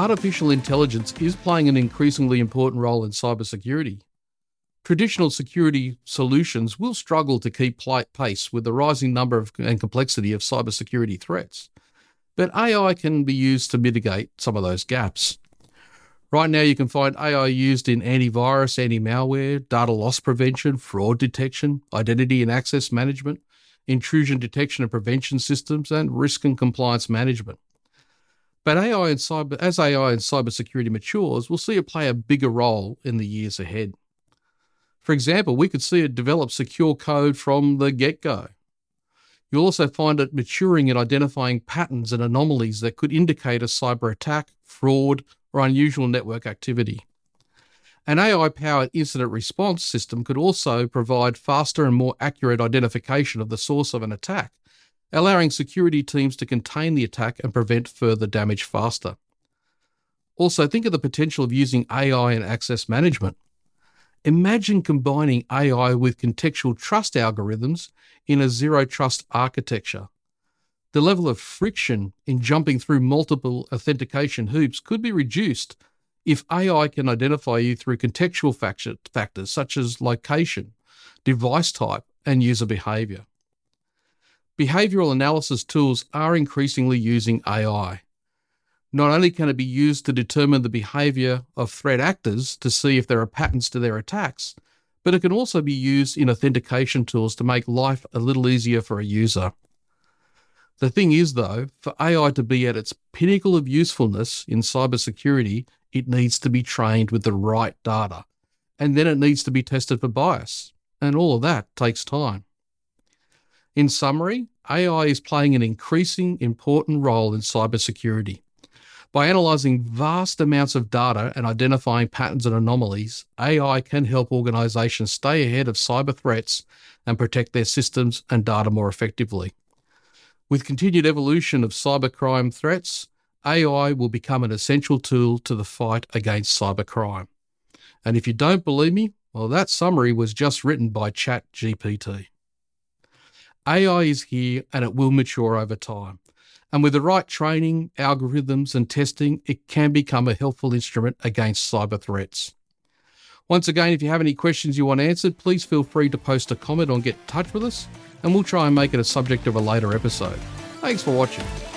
artificial intelligence is playing an increasingly important role in cybersecurity. Traditional security solutions will struggle to keep pace with the rising number of, and complexity of cybersecurity threats, but AI can be used to mitigate some of those gaps. Right now, you can find AI used in antivirus, anti malware, data loss prevention, fraud detection, identity and access management, intrusion detection and prevention systems, and risk and compliance management. But AI and cyber, as AI and cybersecurity matures, we'll see it play a bigger role in the years ahead. For example, we could see it develop secure code from the get go. You'll also find it maturing in identifying patterns and anomalies that could indicate a cyber attack, fraud, or unusual network activity. An AI powered incident response system could also provide faster and more accurate identification of the source of an attack allowing security teams to contain the attack and prevent further damage faster. Also, think of the potential of using AI in access management. Imagine combining AI with contextual trust algorithms in a zero trust architecture. The level of friction in jumping through multiple authentication hoops could be reduced if AI can identify you through contextual factors such as location, device type, and user behavior behavioral analysis tools are increasingly using AI. Not only can it be used to determine the behavior of threat actors to see if there are patterns to their attacks, but it can also be used in authentication tools to make life a little easier for a user. The thing is, though, for AI to be at its pinnacle of usefulness in cybersecurity, it needs to be trained with the right data, and then it needs to be tested for bias, and all of that takes time. In summary, AI is playing an increasing important role in cybersecurity. By analyzing vast amounts of data and identifying patterns and anomalies, AI can help organizations stay ahead of cyber threats and protect their systems and data more effectively. With continued evolution of cybercrime threats, AI will become an essential tool to the fight against cybercrime. And if you don't believe me, well, that summary was just written by ChatGPT. AI is here and it will mature over time. And with the right training, algorithms, and testing, it can become a helpful instrument against cyber threats. Once again, if you have any questions you want answered, please feel free to post a comment or get in touch with us, and we'll try and make it a subject of a later episode. Thanks for watching.